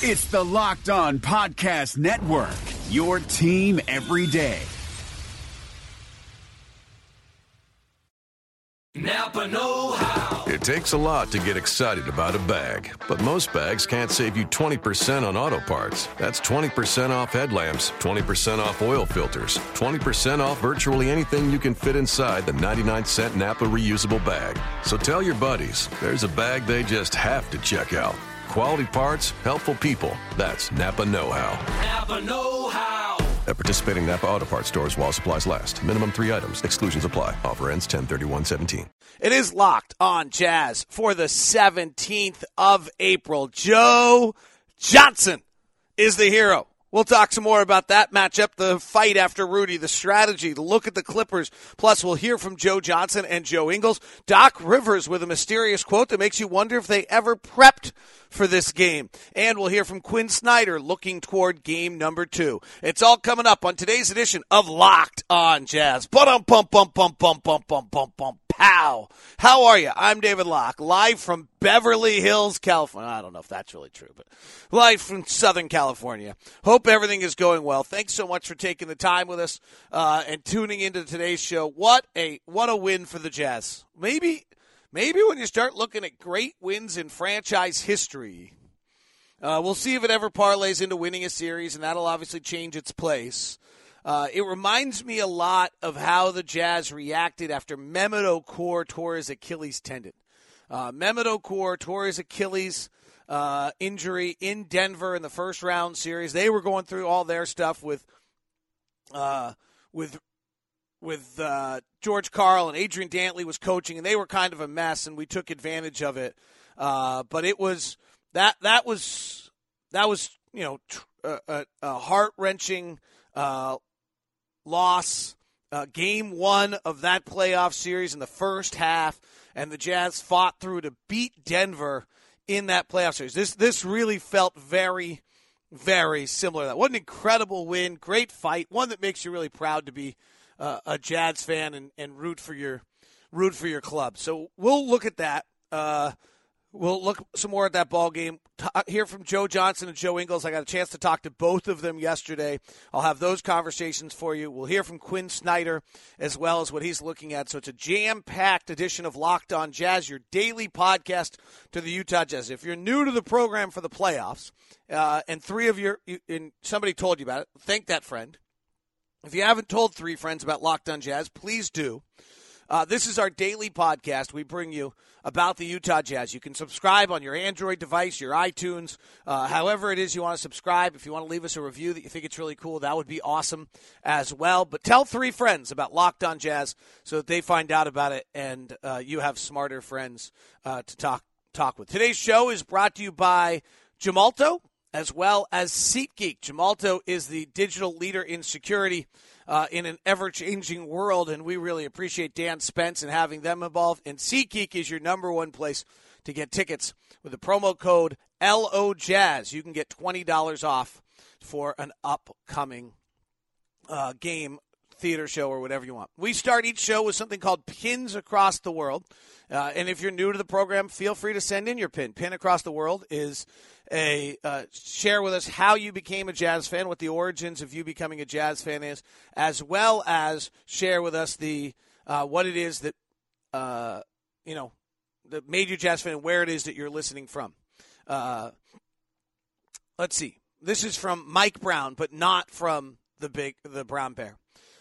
It's the Locked On Podcast Network, your team every day. Napa Know How. It takes a lot to get excited about a bag, but most bags can't save you 20% on auto parts. That's 20% off headlamps, 20% off oil filters, 20% off virtually anything you can fit inside the 99 cent Napa reusable bag. So tell your buddies there's a bag they just have to check out. Quality parts, helpful people. That's Napa Know How. Napa Know How. At participating Napa Auto Parts stores while supplies last. Minimum three items. Exclusions apply. Offer ends 103117. It is locked on Jazz for the 17th of April. Joe Johnson is the hero. We'll talk some more about that matchup, the fight after Rudy, the strategy, the look at the Clippers. Plus, we'll hear from Joe Johnson and Joe Ingles. Doc Rivers with a mysterious quote that makes you wonder if they ever prepped for this game. And we'll hear from Quin Snyder looking toward game number two. It's all coming up on today's edition of Locked on Jazz. Bum bum bum bum bum bum bum bum. Pow! How are you? I'm David Locke, live from Beverly Hills, California. I don't know if that's really true, but live from Southern California. Hope everything is going well. Thanks so much for taking the time with us uh, and tuning into today's show. What a what a win for the Jazz. Maybe maybe when you start looking at great wins in franchise history, uh, we'll see if it ever parlays into winning a series, and that'll obviously change its place. Uh, it reminds me a lot of how the Jazz reacted after Mehmet Okur tore his Achilles tendon. Uh, Mehmet Okur tore his Achilles uh, injury in Denver in the first round series. They were going through all their stuff with uh, with with uh, George Karl and Adrian Dantley was coaching, and they were kind of a mess, and we took advantage of it. Uh, but it was that that was that was you know tr- a, a heart wrenching uh, loss. Uh, game one of that playoff series in the first half, and the Jazz fought through to beat Denver in that playoff series. This this really felt very, very similar. That what an incredible win, great fight, one that makes you really proud to be uh, a Jazz fan and, and root for your root for your club. So we'll look at that. Uh, We'll look some more at that ball game. Talk, hear from Joe Johnson and Joe Ingles. I got a chance to talk to both of them yesterday. I'll have those conversations for you. We'll hear from Quin Snyder as well as what he's looking at. So it's a jam-packed edition of Locked On Jazz, your daily podcast to the Utah Jazz. If you're new to the program for the playoffs, uh, and three of your and somebody told you about it, thank that friend. If you haven't told three friends about Locked On Jazz, please do. Uh, this is our daily podcast. We bring you about the Utah Jazz. You can subscribe on your Android device, your iTunes, uh, however it is you want to subscribe. If you want to leave us a review that you think it's really cool, that would be awesome as well. But tell three friends about Locked On Jazz so that they find out about it and uh, you have smarter friends uh, to talk talk with. Today's show is brought to you by Gemalto as well as SeatGeek. Gemalto is the digital leader in security uh, in an ever changing world, and we really appreciate Dan Spence and having them involved. And SeatGeek is your number one place to get tickets with the promo code LOJazz. You can get $20 off for an upcoming uh, game theater show or whatever you want. We start each show with something called Pins Across the World. Uh, and if you're new to the program, feel free to send in your pin. Pin Across the World is a uh, share with us how you became a jazz fan, what the origins of you becoming a jazz fan is, as well as share with us the uh, what it is that uh, you know that made you a jazz fan and where it is that you're listening from. Uh, let's see. This is from Mike Brown, but not from the big the brown bear.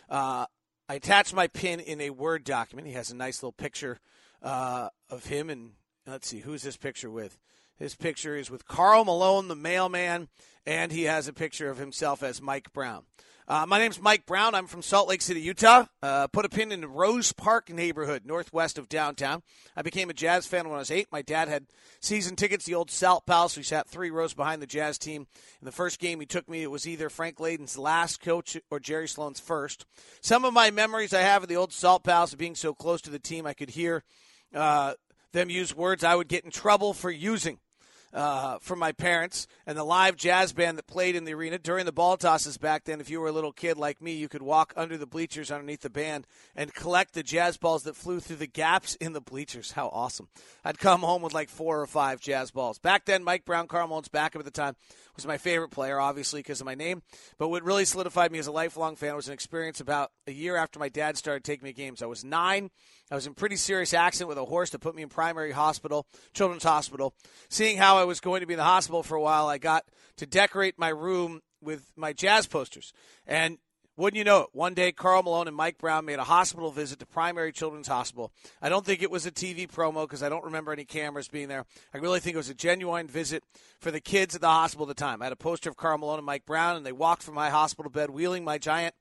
Uh, I attached my pin in a Word document. He has a nice little picture uh, of him, and let's see, who's this picture with? His picture is with Karl Malone, the mailman, and he has a picture of himself as Mike Brown. Uh, my name's Mike Brown. I'm from Salt Lake City, Utah. Uh, put a pin in the Rose Park neighborhood, northwest of downtown. I became a Jazz fan when I was eight. My dad had season tickets, the old Salt Palace. We sat three rows behind the Jazz team. In the first game he took me, it was either Frank Layden's last coach or Jerry Sloan's first. Some of my memories I have of the old Salt Palace being so close to the team, I could hear uh, them use words I would get in trouble for using. Uh, from my parents and the live jazz band that played in the arena during the ball tosses back then. If you were a little kid like me, you could walk under the bleachers underneath the band and collect the jazz balls that flew through the gaps in the bleachers. How awesome! I'd come home with like four or five jazz balls. Back then, Mike Brown, Malone's backup at the time, was my favorite player, obviously because of my name. But what really solidified me as a lifelong fan was an experience about a year after my dad started taking me games. I was nine. I was in pretty serious accident with a horse that put me in primary hospital, children's hospital. Seeing how I was going to be in the hospital for a while, I got to decorate my room with my jazz posters. And wouldn't you know it? One day, Karl Malone and Mike Brown made a hospital visit to Primary Children's Hospital. I don't think it was a TV promo because I don't remember any cameras being there. I really think it was a genuine visit for the kids at the hospital at the time. I had a poster of Karl Malone and Mike Brown, and they walked from my hospital bed wheeling my giant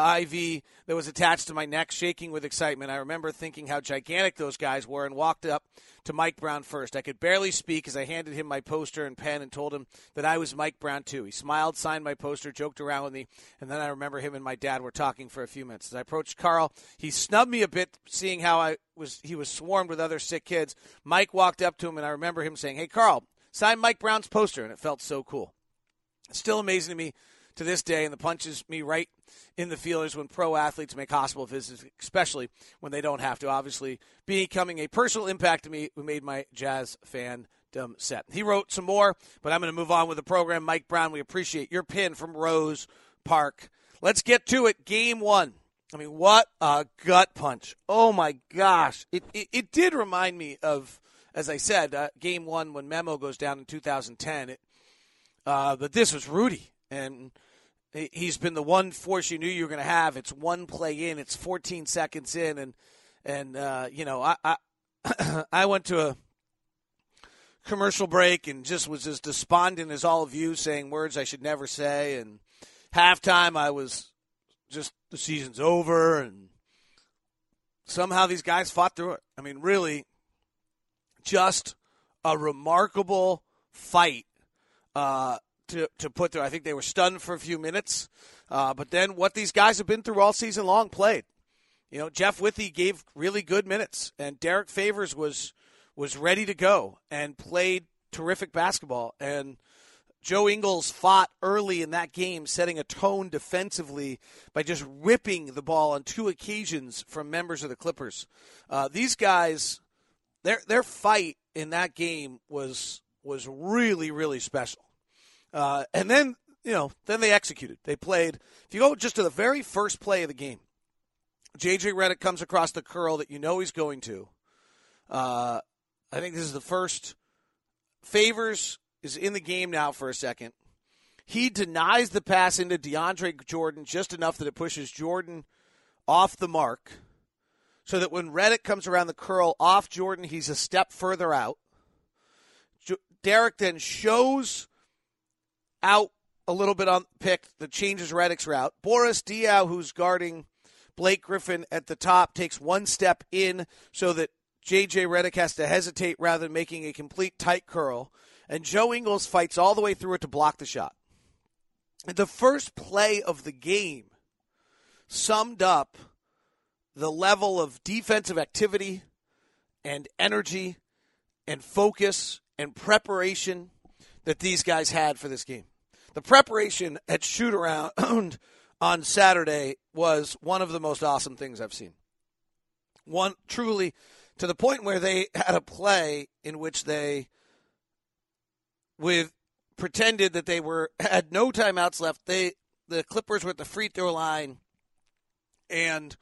IV that was attached to my neck, shaking with excitement. I remember thinking how gigantic those guys were and walked up to Mike Brown first. I could barely speak as I handed him my poster and pen and told him that I was Mike Brown too. He smiled, signed my poster, joked around with me, and then I remember him and my dad were talking for a few minutes. As I approached Karl, he snubbed me a bit, seeing how I was he was swarmed with other sick kids. Mike walked up to him, and I remember him saying, "Hey, Karl, sign Mike Brown's poster," and it felt so cool. Still amazing to me to this day, and the punches me right in the feelers when pro athletes make hospital visits, especially when they don't have to. Obviously, becoming a personal impact to me who made my jazz fan set. He wrote some more, but I'm going to move on with the program. Mike Brown, we appreciate your pin from Rose Park. Let's get to it. Game one. I mean, what a gut punch. Oh my gosh. It, it, it did remind me of, as I said, uh, game one when Memo goes down in 2010. It, uh, but this was Rudy. And he's been the one force you knew you were going to have. It's one play in, it's 14 seconds in, and and uh, you know I I, I went to a commercial break and just was as despondent as all of you, saying words I should never say. And halftime, I was just the season's over, and somehow these guys fought through it. I mean, really, just a remarkable fight. Uh, to, to put there. I think they were stunned for a few minutes. Uh, but then what these guys have been through all season long played. You know, Jeff Withey gave really good minutes, and Derrick Favors was was ready to go and played terrific basketball. And Joe Ingles fought early in that game, setting a tone defensively by just ripping the ball on two occasions from members of the Clippers. Uh, these guys, their their fight in that game was was really really special. Uh, and then, you know, then they executed. They played. If you go just to the very first play of the game, J.J. Redick comes across the curl that you know he's going to. Uh, I think this is the first. Favors is in the game now for a second. He denies the pass into DeAndre Jordan just enough that it pushes Jordan off the mark so that when Redick comes around the curl off Jordan, he's a step further out. Derrick then shows out a little bit on pick that changes Redick's route. Boris Diaw, who's guarding Blake Griffin at the top, takes one step in so that JJ Redick has to hesitate rather than making a complete tight curl. And Joe Ingles fights all the way through it to block the shot. The first play of the game summed up the level of defensive activity and energy and focus and preparation that these guys had for this game. The preparation at shoot around on Saturday was one of the most awesome things I've seen. One truly to the point where they had a play in which they with pretended that they were had no timeouts left. They the Clippers were at the free throw line and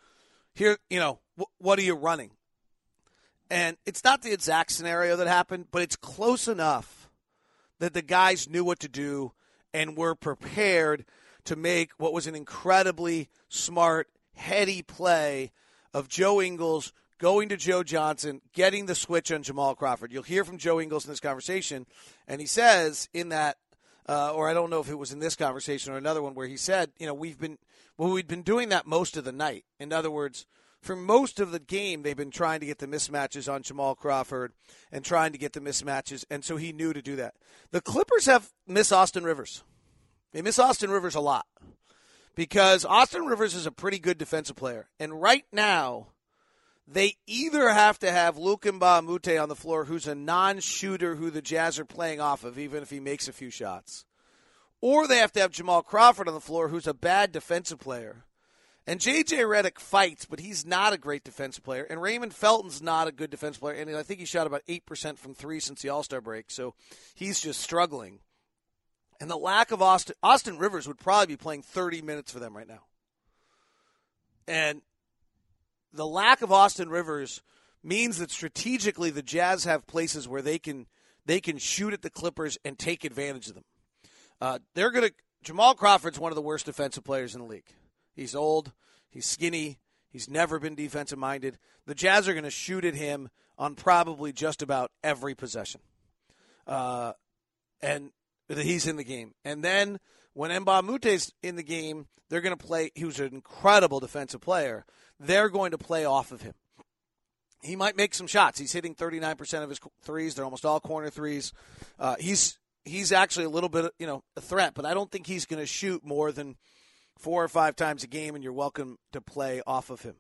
here, you know, what are you running? And it's not the exact scenario that happened, but it's close enough that the guys knew what to do and were prepared to make what was an incredibly smart, heady play of Joe Ingles going to Joe Johnson, getting the switch on Jamal Crawford. You'll hear from Joe Ingles in this conversation, and he says in that, uh, or I don't know if it was in this conversation or another one, where he said, you know, we've been well, we've been doing that most of the night. In other words, for most of the game, they've been trying to get the mismatches on Jamal Crawford and trying to get the mismatches, and so he knew to do that. The Clippers have miss Austin Rivers. They miss Austin Rivers a lot because Austin Rivers is a pretty good defensive player, and right now, they either have to have Luc Mbah on the floor, who's a non-shooter who the Jazz are playing off of, even if he makes a few shots, or they have to have Jamal Crawford on the floor, who's a bad defensive player. And J.J. Redick fights, but he's not a great defensive player. And Raymond Felton's not a good defensive player. And I think he shot about 8% from three since the All Star break. So he's just struggling. And the lack of Austin, Austin Rivers would probably be playing 30 minutes for them right now. And the lack of Austin Rivers means that strategically the Jazz have places where they can they can shoot at the Clippers and take advantage of them. Uh, they're going to Jamal Crawford's one of the worst defensive players in the league. He's old, he's skinny, he's never been defensive minded. The Jazz are going to shoot at him on probably just about every possession. Uh, and he's in the game. And then when Moute's in the game, they're going to play. He was an incredible defensive player. They're going to play off of him. He might make some shots. He's hitting 39% of his threes. They're almost all corner threes. Uh, he's he's actually a little bit, you know, a threat, but I don't think he's going to shoot more than four or five times a game, and you're welcome to play off of him.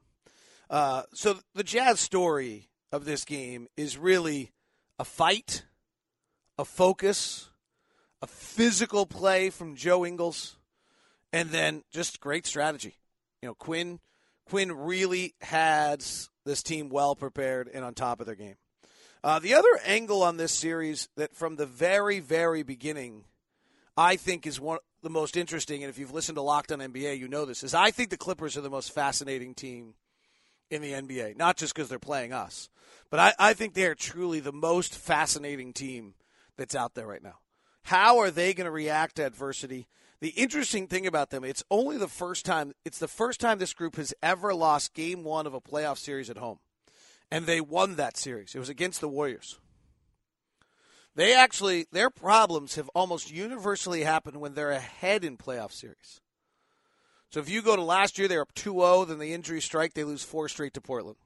Uh, so the Jazz story of this game is really a fight, a focus, a physical play from Joe Ingles, and then just great strategy. You know, Quin Quin really has this team well prepared and on top of their game. Uh, the other angle on this series that from the very, very beginning, I think is one the most interesting, and if you've listened to Locked on NBA, you know this, is I think the Clippers are the most fascinating team in the NBA. Not just because they're playing us, but I, I think they are truly the most fascinating team that's out there right now. How are they going to react to adversity? The interesting thing about them, it's only the first time, it's the first time this group has ever lost game one of a playoff series at home. And they won that series. It was against the Warriors. They actually, their problems have almost universally happened when they're ahead in playoff series. So if you go to last year, they're up 2 0, then the injury strike, they lose four straight to Portland.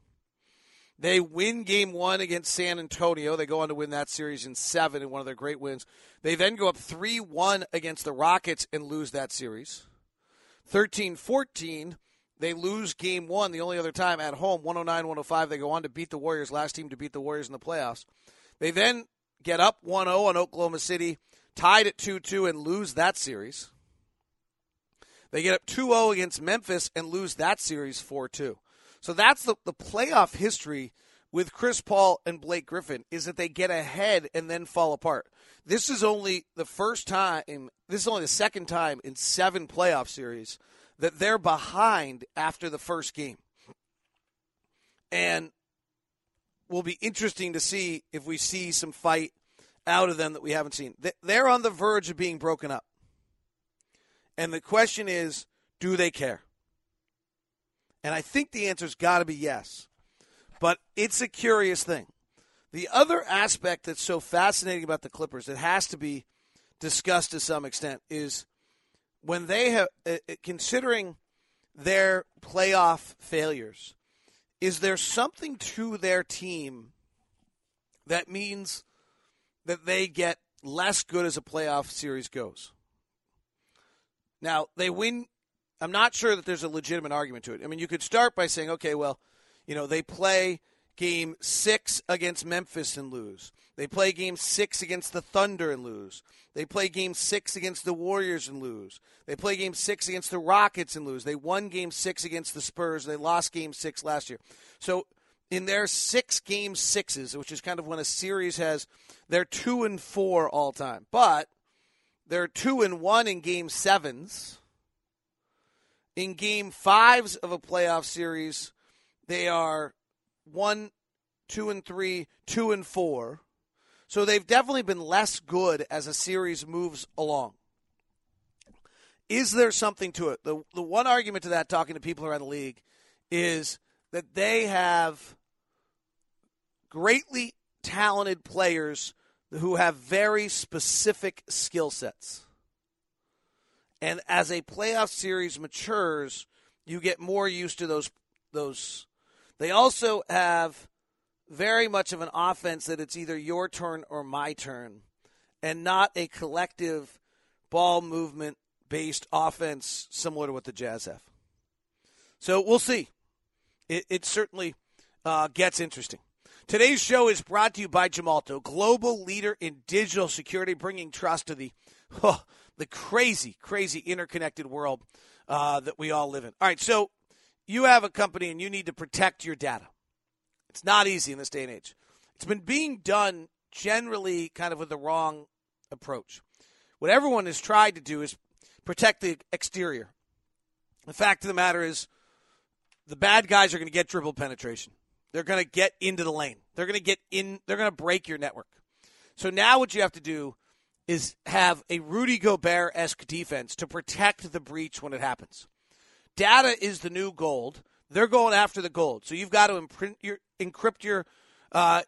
They win game one against San Antonio. They go on to win that series in seven in one of their great wins. They then go up 3 1 against the Rockets and lose that series. 13 14, they lose game one, the only other time at home, 109 105. They go on to beat the Warriors, last team to beat the Warriors in the playoffs. They then get up 1 0 on Oklahoma City, tied at 2 2, and lose that series. They get up 2 0 against Memphis and lose that series 4 2. So that's the, the playoff history with Chris Paul and Blake Griffin is that they get ahead and then fall apart. This is only the first time, this is only the second time in seven playoff series that they're behind after the first game. And will be interesting to see if we see some fight out of them that we haven't seen. They're on the verge of being broken up. And the question is do they care? And I think the answer's got to be yes. But it's a curious thing. The other aspect that's so fascinating about the Clippers that has to be discussed to some extent is when they have, uh, uh, considering their playoff failures, is there something to their team that means that they get less good as a playoff series goes? Now, they win I'm not sure that there's a legitimate argument to it. I mean, you could start by saying, okay, well, you know, they play game six against Memphis and lose. They play game six against the Thunder and lose. They play game six against the Warriors and lose. They play game six against the Rockets and lose. They won game six against the Spurs. They lost game six last year. So in their six game sixes, which is kind of when a series has, they're two and four all time. But they're two and one in game sevens in game fives of a playoff series, they are one, two, and three, two, and four. So they've definitely been less good as a series moves along. Is there something to it? The, the one argument to that, talking to people around the league, is that they have greatly talented players who have very specific skill sets. And as a playoff series matures, you get more used to those those. They also have very much of an offense that it's either your turn or my turn, and not a collective ball movement based offense similar to what the Jazz have. So we'll see. It, it's certainly uh, gets interesting. Today's show is brought to you by Gemalto, global leader in digital security, bringing trust to the oh, the crazy, crazy interconnected world uh, that we all live in. All right, so you have a company and you need to protect your data. It's not easy in this day and age. It's been being done generally kind of with the wrong approach. What everyone has tried to do is protect the exterior. The fact of the matter is, the bad guys are going to get dribble penetration. They're going to get into the lane. They're going to get in. They're going to break your network. So now what you have to do is have a Rudy Gobert esque defense to protect the breach when it happens. Data is the new gold. They're going after the gold. So you've got to imprint your, encrypt your uh,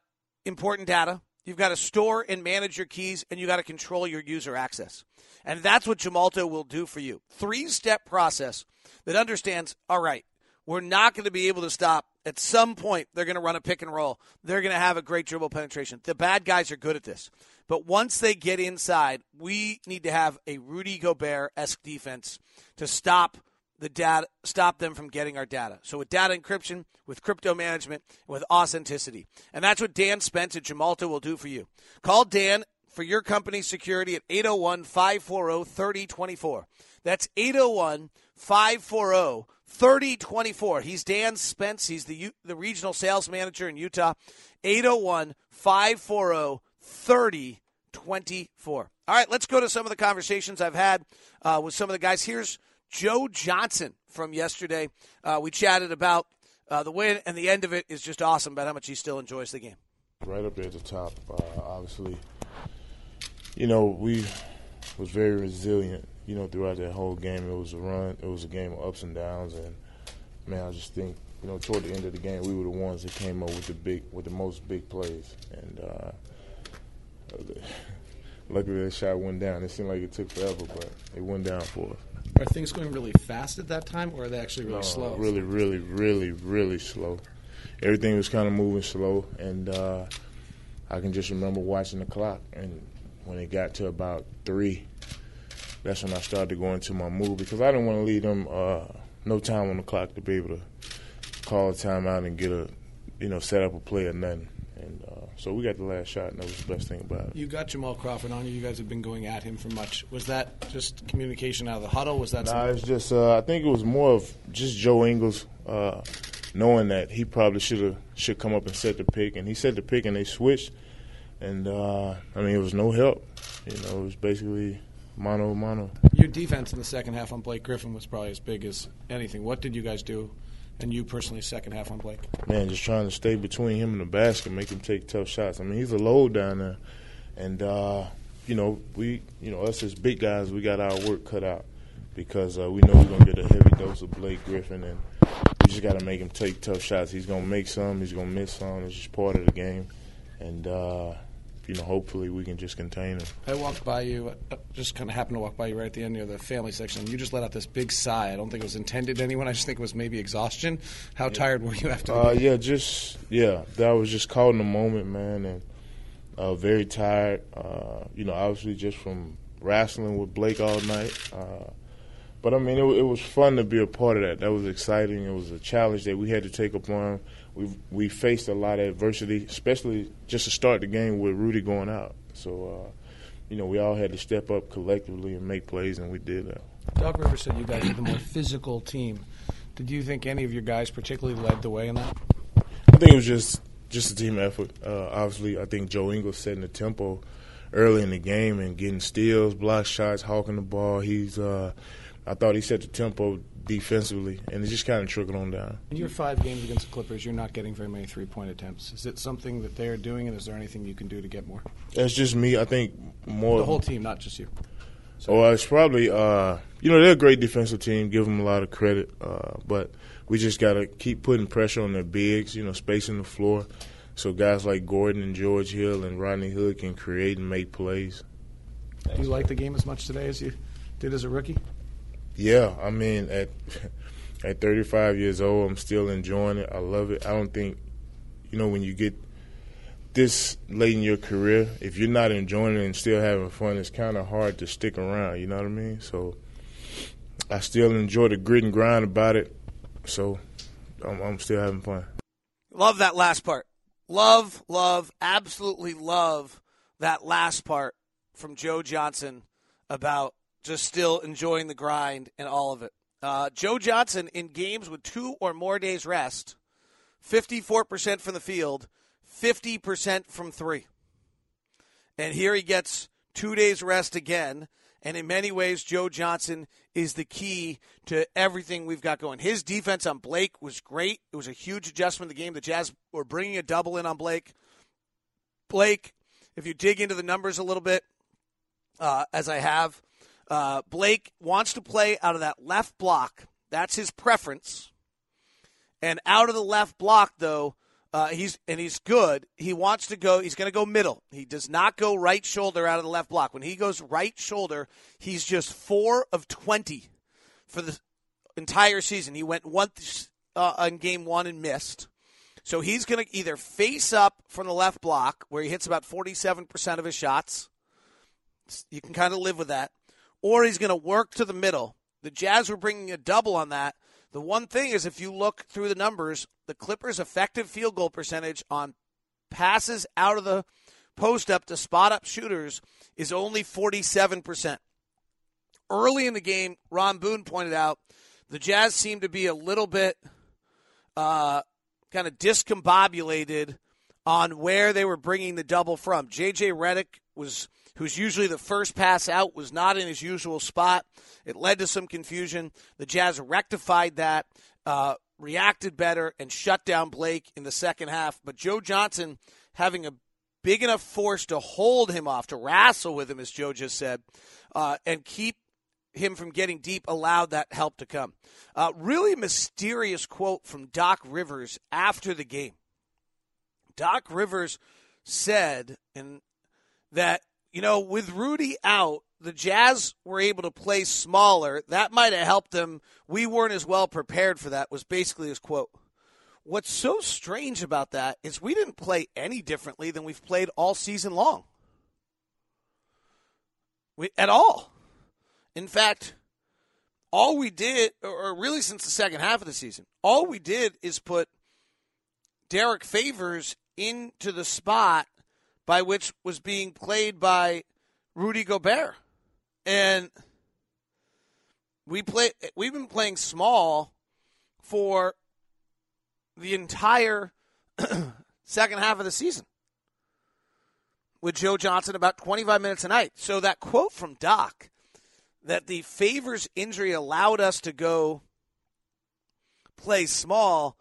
important data. You've got to store and manage your keys, and you got to control your user access. And that's what Gemalto will do for you. Three step process that understands all right, we're not going to be able to stop. At some point, they're going to run a pick and roll. They're going to have a great dribble penetration. The bad guys are good at this. But once they get inside, we need to have a Rudy Gobert esque defense to stop the data, stop them from getting our data. So with data encryption, with crypto management, with authenticity. And that's what Dan Spence at Gemalto will do for you. Call Dan for your company's security at 801 540 3024. That's 801 540 3024. He's Dan Spence. He's the, the regional sales manager in Utah. 801 540 3024. All right, let's go to some of the conversations I've had uh, with some of the guys. Here's Joe Johnson from yesterday. Uh, we chatted about uh, the win, and the end of it is just awesome about how much he still enjoys the game. Right up there at the top, uh, obviously. You know, we was very resilient. You know, throughout that whole game, it was a run. It was a game of ups and downs, and man, I just think you know, toward the end of the game, we were the ones that came up with the big, with the most big plays, and uh, luckily that shot went down. It seemed like it took forever, but it went down for us. Are things going really fast at that time, or are they actually really No, slow? Really, really, really, really slow. Everything was kind of moving slow, and uh, I can just remember watching the clock. And when it got to about three, that's when I started to go into my move because I didn't want to leave them uh, no time on the clock to be able to call a timeout and get a, you know, set up a play or nothing. So we got the last shot, and that was the best thing about it. You got Jamal Crawford on you. You guys have been going at him for much. Was that just communication out of the huddle? Was that Nah, it's just uh, I think it was more of just Joe Ingles uh, knowing that he probably should have should come up and set the pick, and he set the pick, and they switched, and uh, I mean it was no help. You know, it was basically mono mono. your defense in the second half on Blake Griffin was probably as big as anything? What did you guys do? And you personally, second half on Blake? Man, just trying to stay between him and the basket, make him take tough shots. I mean, he's a load down there, and uh, you know we, you know us as big guys, we got our work cut out because uh, we know we're gonna get a heavy dose of Blake Griffin, and we just got to make him take tough shots. He's gonna make some, he's gonna miss some. It's just part of the game, and uh, you know hopefully we can just contain him. I walked by you, uh, just kind of happened to walk by you right at the end near the family section, and you just let out this big sigh. I don't think it was intended to anyone. I just think it was maybe exhaustion. How tired were you after? Uh, yeah, just yeah, that was just caught in the moment, man, and uh, very tired. Uh, you know, obviously just from wrestling with Blake all night. Uh, but I mean, it, it was fun to be a part of that. That was exciting. It was a challenge that we had to take upon. We we faced a lot of adversity, especially just to start the game with Rudy going out. So, uh, you know, we all had to step up collectively and make plays, and we did that. Doc Rivers said you guys are the more physical team. Did you think any of your guys particularly led the way in that? I think it was just just a team effort. Uh, obviously, I think Joe Ingles setting the tempo early in the game and getting steals, block shots, hawking the ball. He's uh, I thought he set the tempo defensively, and it just kind of trickled on down. In your five games against the Clippers, you're not getting very many three point attempts. Is it something that they're doing, and is there anything you can do to get more? That's just me. I think more The whole team, not just you. So. Well, it's probably uh, you know they're a great defensive team. Give them a lot of credit, uh, but we just got to keep putting pressure on their bigs. You know, spacing the floor, so guys like Gordon and George Hill and Rodney Hood can create and make plays. Do you like the game as much today as you did as a rookie? Yeah, I mean at at 35 years old, I'm still enjoying it. I love it. I don't think you know when you get this late in your career, if you're not enjoying it and still having fun, it's kind of hard to stick around. You know what I mean? So I still enjoy the grit and grind about it. So I'm, I'm still having fun. Love that last part. Love, love, absolutely love that last part from Joe Johnson about just still enjoying the grind and all of it. Uh, Joe Johnson in games with two or more days rest, 54% from the field, 50% from three. And here he gets two days rest again. And in many ways, Joe Johnson is the key to everything we've got going. His defense on Blake was great. It was a huge adjustment in the game. The Jazz were bringing a double in on Blake. Blake, if you dig into the numbers a little bit, uh, as I have, uh, Blake wants to play out of that left block. That's his preference. And out of the left block, though, uh, he's and he's good. He wants to go. He's going to go middle. He does not go right shoulder out of the left block. When he goes right shoulder, he's just four of twenty for the entire season. He went once uh, in game one and missed. So he's going to either face up from the left block, where he hits about forty-seven percent of his shots. You can kind of live with that, or he's going to work to the middle. The Jazz were bringing a double on that. The one thing is, if you look through the numbers, the Clippers' effective field goal percentage on passes out of the post up to spot up shooters is only 47%. Early in the game, Ron Boone pointed out the Jazz seemed to be a little bit uh, kind of discombobulated on where they were bringing the double from. J.J. Redick was who's usually the first pass out, was not in his usual spot. It led to some confusion. The Jazz rectified that, uh, reacted better, and shut down Blake in the second half. But Joe Johnson having a big enough force to hold him off, to wrestle with him, as Joe just said, uh, and keep him from getting deep allowed that help to come. Uh, really mysterious quote from Doc Rivers after the game. Doc Rivers said and that you know, with Rudy out, the Jazz were able to play smaller. That might have helped them. We weren't as well prepared for that, was basically his quote. What's so strange about that is we didn't play any differently than we've played all season long. We, at all. In fact, all we did, or really since the second half of the season, all we did is put Derrick Favors into the spot by which was being played by Rudy Gobert. And we play we've been playing small for the entire second half of the season with Joe Johnson about 25 minutes a night. So that quote from Doc that the favors injury allowed us to go play small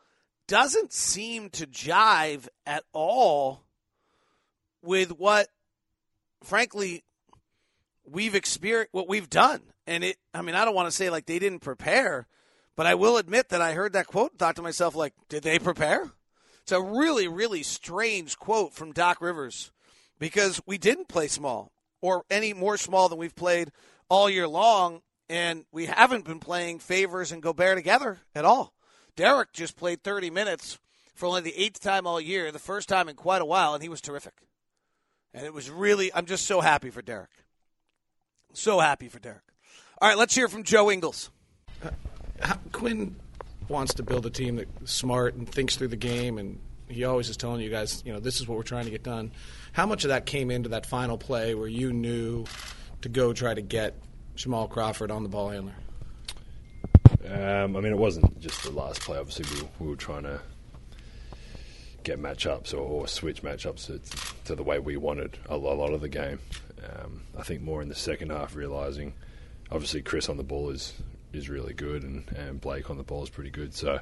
doesn't seem to jive at all with what, frankly, we've experienced, what we've done. And it, I mean, I don't want to say like they didn't prepare, but I will admit that I heard that quote and thought to myself, like, did they prepare? It's a really, really strange quote from Doc Rivers because we didn't play small or any more small than we've played all year long. And we haven't been playing Favors and Gobert together at all. Derrick just played 30 minutes for only the eighth time all year, the first time in quite a while, and he was terrific. And it was really, I'm just so happy for Derrick. So happy for Derrick. All right, let's hear from Joe Ingles. Uh, Quin wants to build a team that's smart and thinks through the game, and he always is telling you guys, you know, this is what we're trying to get done. How much of that came into that final play where you knew to go try to get Jamal Crawford on the ball handler? Um, I mean, it wasn't just the last play. Obviously, we, we were trying to get matchups or, or switch matchups to, to, the way we wanted a, lot of the game. Um, I think more in the second half, realizing obviously Chris on the ball is is really good and, and Blake on the ball is pretty good. So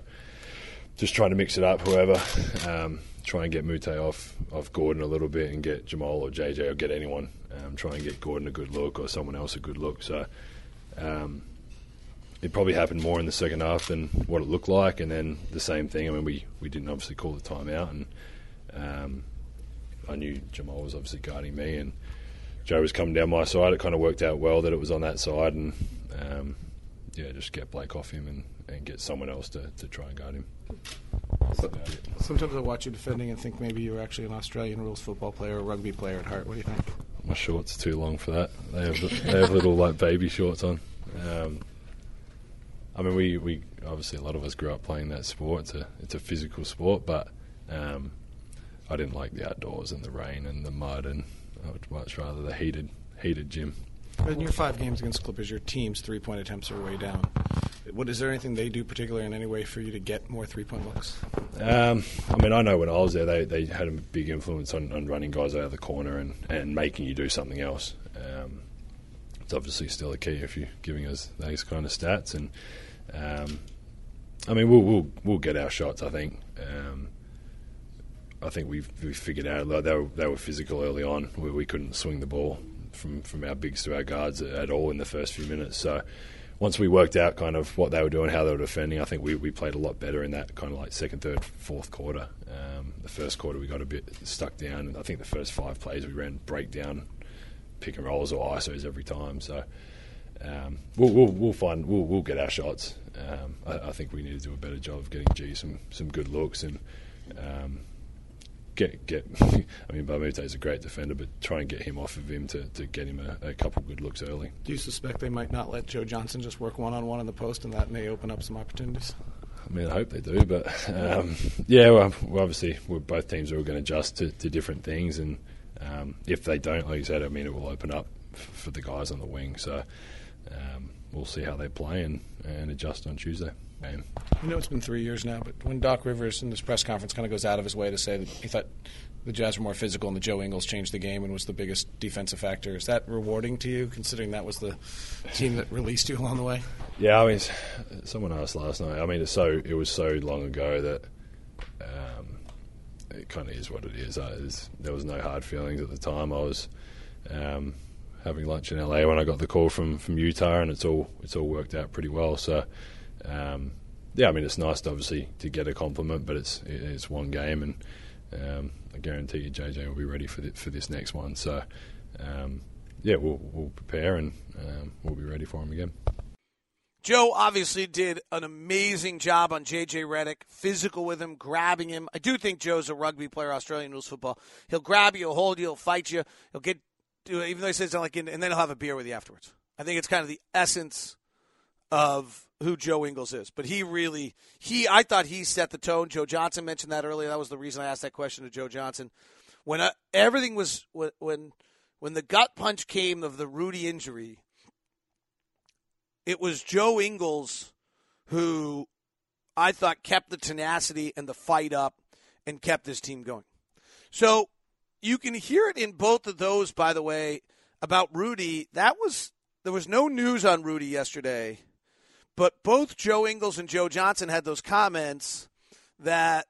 just trying to mix it up, whoever. Um, try and get Moute off off Gordon a little bit and get Jamal or JJ or get anyone. Um, try and get Gordon a good look or someone else a good look. So um, it probably happened more in the second half than what it looked like. And then the same thing. I mean, we, we didn't obviously call the timeout, and um, I knew Jamal was obviously guarding me, and Joe was coming down my side. It kind of worked out well that it was on that side, and um, yeah, just get Blake off him and, and get someone else to, to try and guard him. Sometimes I watch you defending and think maybe you're actually an Australian rules football player or rugby player at heart. What do you think? My shorts are too long for that. They have they have little like baby shorts on. Um, I mean, we, we obviously a lot of us grew up playing that sport. It's a it's a physical sport, but Um, I didn't like the outdoors and the rain and the mud, and I would much rather the heated heated gym. In your five games against Clippers, your team's three point attempts are way down. What is there anything they do particularly in any way for you to get more three point looks? Um, I mean, I know when I was there, they, they had a big influence on, on running guys out of the corner and, and making you do something else. Um, it's obviously still a key if you're giving us those kind of stats. And um, I mean, we'll, we'll we'll get our shots. I think. Um, I think we we figured out like they were, they were physical early on. We, we couldn't swing the ball from from our bigs to our guards at, all in the first few minutes. So once we worked out kind of what they were doing, how they were defending, I think we, we played a lot better in that kind of like second, third, fourth quarter. Um, the first quarter we got a bit stuck down, and I think the first five plays we ran breakdown, pick and rolls or ISOs every time. So um, we'll, we'll, we'll find we'll, we'll get our shots. Um, I, I, think we need to do a better job of getting G some some good looks and um, get get. I mean, Bamute is a great defender, but try and get him off of him to, to get him a, a couple good looks early. Do you suspect they might not let Joe Johnson just work one on one in the post, and that may open up some opportunities? I mean, I hope they do, but um, yeah, well, obviously, we're both teams are all going to adjust to, to different things, and um, if they don't, like you said, I mean, it will open up for the guys on the wing. So um, we'll see how they play and, and adjust on Tuesday. Man. You know, it's been three years now, but when Doc Rivers in this press conference kind of goes out of his way to say that he thought the Jazz were more physical and the Joe Ingles changed the game and was the biggest defensive factor, is that rewarding to you, considering that was the team that released you along the way? Yeah, I mean, someone asked last night. I mean, it's so it was so long ago that it kind of is what it is. I, there was no hard feelings at the time. I was. Um, having lunch in LA when I got the call from, from Utah, and it's all it's all worked out pretty well. So um, yeah, I mean it's nice to obviously to get a compliment, but it's it's one game, and um, I guarantee you JJ will be ready for the, for this next one. So um, yeah, we'll we'll prepare and um, we'll be ready for him again. Joe obviously did an amazing job on JJ Redick, physical with him, grabbing him. I do think Joe's a rugby player, Australian rules football. He'll grab you, he'll hold you, he'll fight you, he'll get, even though he says like, and then he'll have a beer with you afterwards. I think it's kind of the essence of who Joe Ingles is. But he really he I thought he set the tone. Joe Johnson mentioned that earlier. That was the reason I asked that question to Joe Johnson. When uh, everything was when when the gut punch came of the Rudy injury, it was Joe Ingles who I thought kept the tenacity and the fight up and kept this team going. So you can hear it in both of those, by the way, about Rudy. That was there was no news on Rudy yesterday but both Joe Ingles and Joe Johnson had those comments that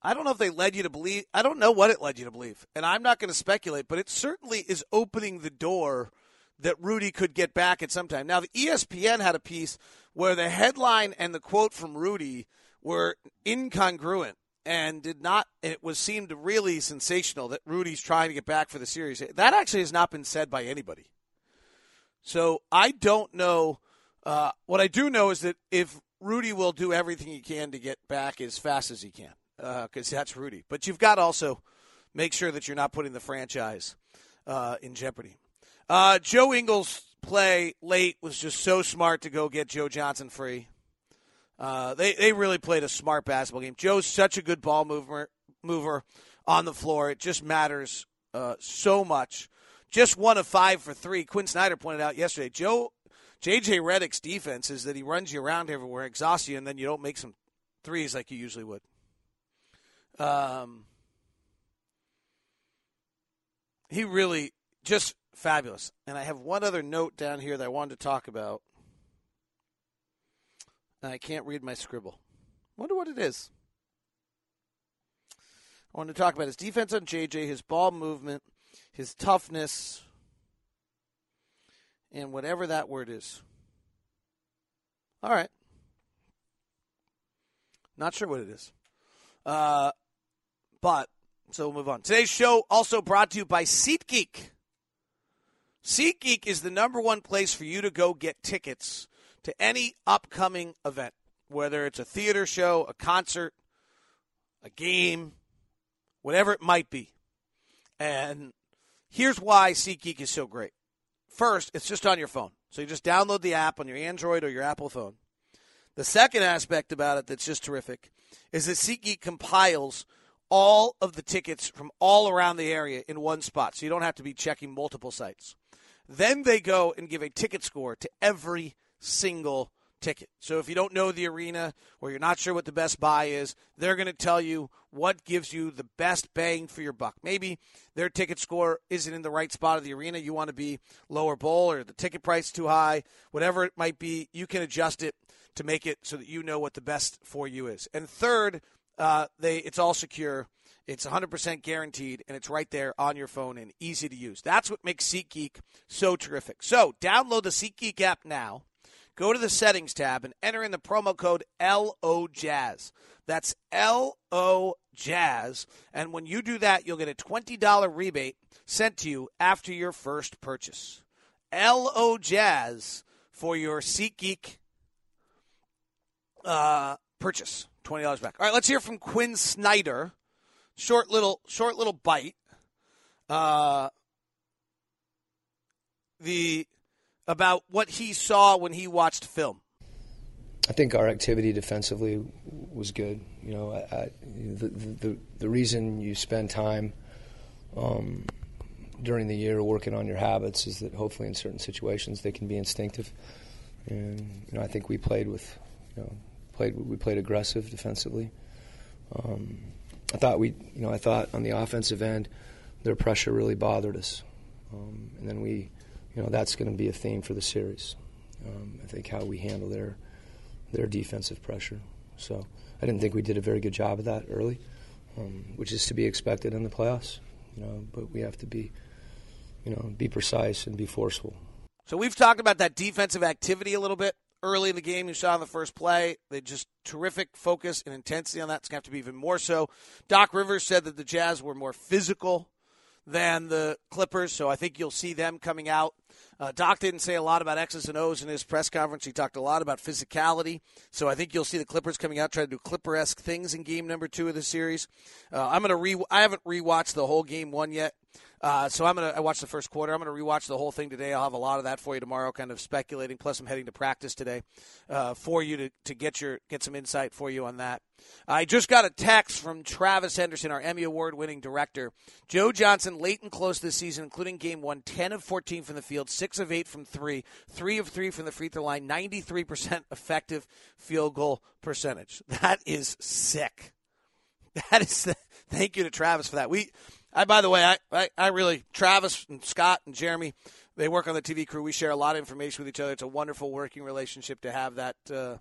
I don't know if they led you to believe. I don't know what it led you to believe. And I'm not going to speculate, but it certainly is opening the door that Rudy could get back at some time. Now, the ESPN had a piece where the headline and the quote from Rudy were incongruent and did not it was seemed really sensational that Rudy's trying to get back for the series. That actually has not been said by anybody. So I don't know. Uh, what I do know is that if Rudy will do everything he can to get back as fast as he can, because uh, that's Rudy. But you've got to also make sure that you're not putting the franchise uh, in jeopardy. Uh, Joe Ingles' play late was just so smart to go get Joe Johnson free. Uh, they they really played a smart basketball game. Joe's such a good ball mover mover on the floor. It just matters uh, so much just one of five for three. Quin Snyder pointed out yesterday. Joe JJ Redick's defense is that he runs you around everywhere, exhausts you, and then you don't make some threes like you usually would. Um, he really just fabulous. And I have one other note down here that I wanted to talk about. And I can't read my scribble. Wonder what it is. I wanted to talk about his defense on JJ, his ball movement, his toughness, and whatever that word is. All right. Not sure what it is. Uh, but, so we'll move on. Today's show also brought to you by SeatGeek. SeatGeek is the number one place for you to go get tickets to any upcoming event, whether it's a theater show, a concert, a game, whatever it might be. And Here's why SeatGeek is so great. First, it's just on your phone. So you just download the app on your Android or your Apple phone. The second aspect about it that's just terrific is that SeatGeek compiles all of the tickets from all around the area in one spot, so you don't have to be checking multiple sites. Then they go and give a ticket score to every single ticket. So if you don't know the arena or you're not sure what the best buy is, they're going to tell you what gives you the best bang for your buck. Maybe their ticket score isn't in the right spot of the arena. You want to be lower bowl or the ticket price too high, whatever it might be, you can adjust it to make it so that you know what the best for you is. And third, uh, they it's all secure. It's 100% guaranteed, and it's right there on your phone and easy to use. That's what makes SeatGeek so terrific. So download the SeatGeek app now. Go to the settings tab and enter in the promo code LOJazz. That's LO Jazz. And when you do that, you'll get a $20 rebate sent to you after your first purchase. LO Jazz for your SeatGeek uh, purchase. $20 back. All right, let's hear from Quin Snyder. Short little short little bite. Uh, the about what he saw when he watched film. I think our activity defensively was good. You know, I, I, the, the the reason you spend time um, during the year working on your habits is that hopefully in certain situations they can be instinctive. And you know, I think we played with, you know, played we played aggressive defensively. Um, I thought we, you know, I thought on the offensive end, their pressure really bothered us, um, and then we, you know, that's going to be a theme for the series. Um, I think how we handle their their defensive pressure. So I didn't think we did a very good job of that early, um, which is to be expected in the playoffs. You know, but we have to be, you know, be precise and be forceful. So we've talked about that defensive activity a little bit early in the game. You saw in the first play, they just terrific focus and intensity on that. It's going to have to be even more so. Doc Rivers said that the Jazz were more physical than the Clippers, so I think you'll see them coming out. Uh, Doc didn't say a lot about X's and O's in his press conference. He talked a lot about physicality, so I think you'll see the Clippers coming out trying to do Clipper-esque things in Game Number Two of the series. Uh, I'm gonna re. I haven't rewatched the whole Game One yet. Uh, so I'm gonna I watched the first quarter. I'm gonna rewatch the whole thing today. I'll have a lot of that for you tomorrow, kind of speculating. Plus, I'm heading to practice today uh, for you to, to get your get some insight for you on that. I just got a text from Travis Henderson, our Emmy Award winning director. Joe Johnson, late and close this season, including game one, 10 of 14 from the field, 6 of 8 from 3, 3 of 3 from the free throw line, 93% effective field goal percentage. That is sick. That is, thank you to Travis for that. We, I, by the way, I, I, I really, Travis and Scott and Jeremy, they work on the TV crew. We share a lot of information with each other. It's a wonderful working relationship to have that, uh,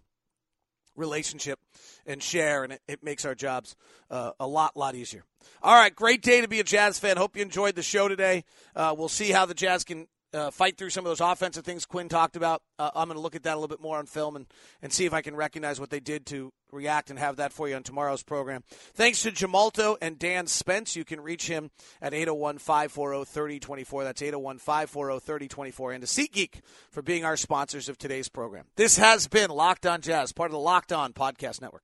relationship and share, and it, it makes our jobs uh, a lot, lot easier. All right, great day to be a Jazz fan. Hope you enjoyed the show today. Uh, we'll see how the Jazz can uh, fight through some of those offensive things Quin talked about. Uh, I'm going to look at that a little bit more on film and, and see if I can recognize what they did to react and have that for you on tomorrow's program. Thanks to Jamalto and Dan Spence. You can reach him at 801 540 3024. That's 801 540 3024. And to SeatGeek for being our sponsors of today's program. This has been Locked On Jazz, part of the Locked On Podcast Network.